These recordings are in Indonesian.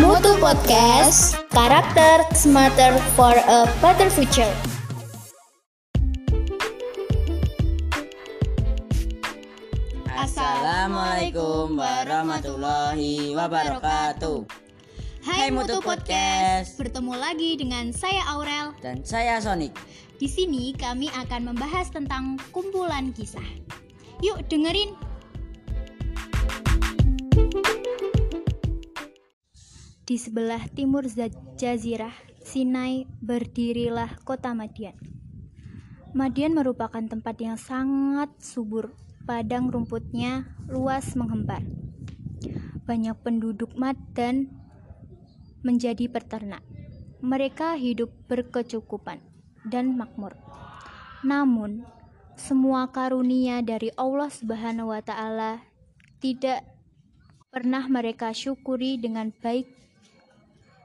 Mutu Podcast, karakter smarter for a better future. Assalamualaikum warahmatullahi wabarakatuh. Hai Mutu Podcast. Bertemu lagi dengan saya Aurel. Dan saya Sonic. Di sini kami akan membahas tentang kumpulan kisah. Yuk dengerin. Di sebelah timur Jazirah, Sinai, berdirilah kota Madian. Madian merupakan tempat yang sangat subur padang rumputnya luas menghembar. Banyak penduduk Madan menjadi peternak. Mereka hidup berkecukupan dan makmur. Namun, semua karunia dari Allah Subhanahu wa taala tidak pernah mereka syukuri dengan baik.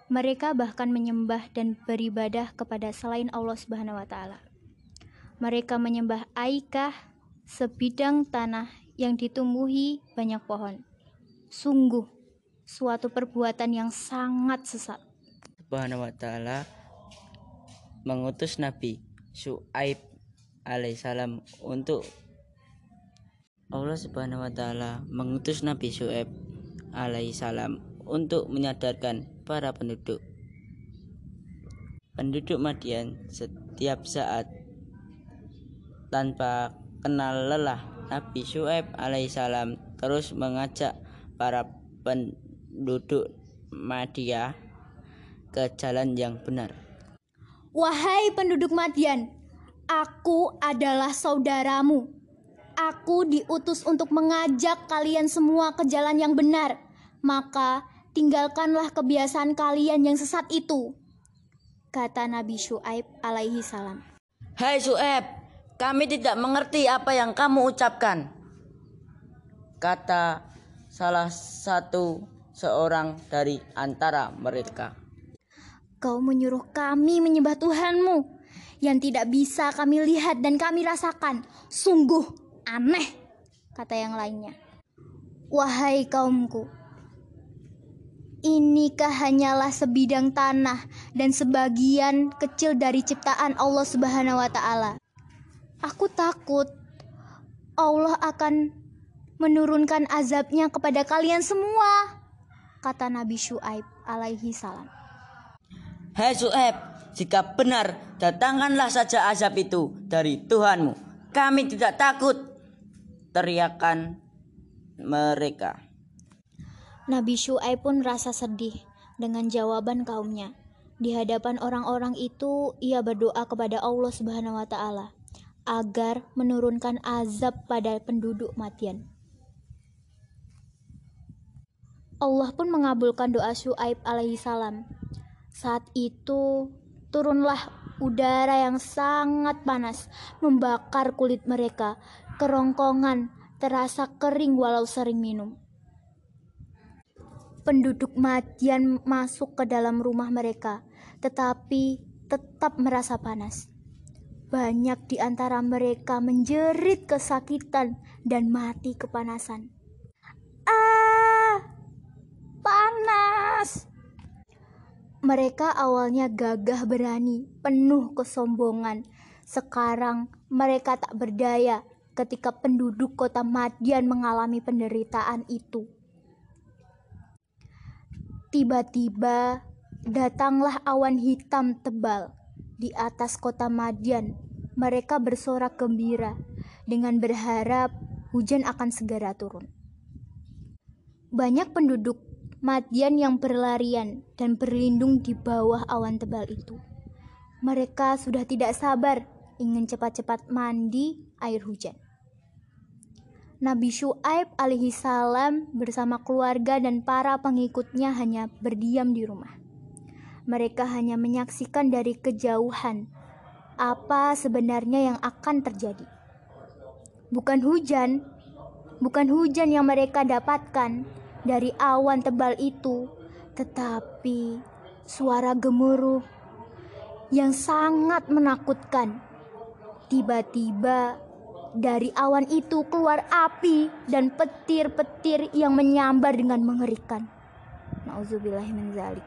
Mereka bahkan menyembah dan beribadah kepada selain Allah Subhanahu wa taala. Mereka menyembah Aikah, sebidang tanah yang ditumbuhi banyak pohon. Sungguh suatu perbuatan yang sangat sesat. Subhanahu wa taala mengutus Nabi Su'aib alaihissalam untuk Allah Subhanahu wa taala mengutus Nabi Su'aib alaihissalam untuk menyadarkan para penduduk. Penduduk Madian setiap saat tanpa kenal lelah Nabi Syuaib alaihissalam terus mengajak para penduduk Madian ke jalan yang benar. Wahai penduduk Madian, aku adalah saudaramu. Aku diutus untuk mengajak kalian semua ke jalan yang benar. Maka tinggalkanlah kebiasaan kalian yang sesat itu. Kata Nabi Syuaib alaihi salam. Hai Syuaib, kami tidak mengerti apa yang kamu ucapkan. Kata salah satu seorang dari antara mereka. Kau menyuruh kami menyembah Tuhanmu yang tidak bisa kami lihat dan kami rasakan. Sungguh aneh, kata yang lainnya. Wahai kaumku, inikah hanyalah sebidang tanah dan sebagian kecil dari ciptaan Allah Subhanahu wa taala. Aku takut Allah akan menurunkan azabnya kepada kalian semua, kata Nabi Shu'aib alaihi salam. Hai Shu'aib, jika benar, datangkanlah saja azab itu dari Tuhanmu. Kami tidak takut, teriakan mereka. Nabi Shu'aib pun rasa sedih dengan jawaban kaumnya. Di hadapan orang-orang itu, ia berdoa kepada Allah Subhanahu wa Ta'ala agar menurunkan azab pada penduduk Madian. Allah pun mengabulkan doa Syuaib alaihi salam. Saat itu turunlah udara yang sangat panas membakar kulit mereka. Kerongkongan terasa kering walau sering minum. Penduduk Madian masuk ke dalam rumah mereka, tetapi tetap merasa panas. Banyak di antara mereka menjerit kesakitan dan mati kepanasan. Ah, panas! Mereka awalnya gagah berani, penuh kesombongan. Sekarang mereka tak berdaya ketika penduduk kota Madian mengalami penderitaan itu. Tiba-tiba datanglah awan hitam tebal di atas kota Madian, mereka bersorak gembira dengan berharap hujan akan segera turun. Banyak penduduk Madian yang berlarian dan berlindung di bawah awan tebal itu. Mereka sudah tidak sabar ingin cepat-cepat mandi air hujan. Nabi Shu'aib alaihi salam bersama keluarga dan para pengikutnya hanya berdiam di rumah. Mereka hanya menyaksikan dari kejauhan apa sebenarnya yang akan terjadi. Bukan hujan, bukan hujan yang mereka dapatkan dari awan tebal itu, tetapi suara gemuruh yang sangat menakutkan. Tiba-tiba dari awan itu keluar api dan petir-petir yang menyambar dengan mengerikan. Nauzubillahi min zalik.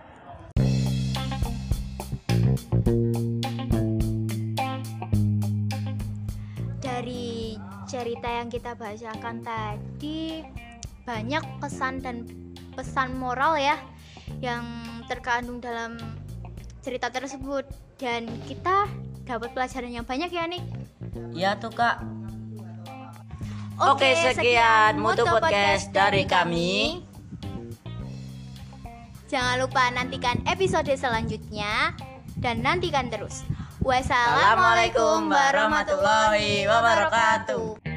Dari cerita yang kita bacakan tadi banyak pesan dan pesan moral ya yang terkandung dalam cerita tersebut dan kita dapat pelajaran yang banyak ya nih. Ya tuh kak. Oke, sekian Mutu Podcast dari kami. Jangan lupa nantikan episode selanjutnya dan nantikan terus. Wassalamualaikum warahmatullahi wabarakatuh.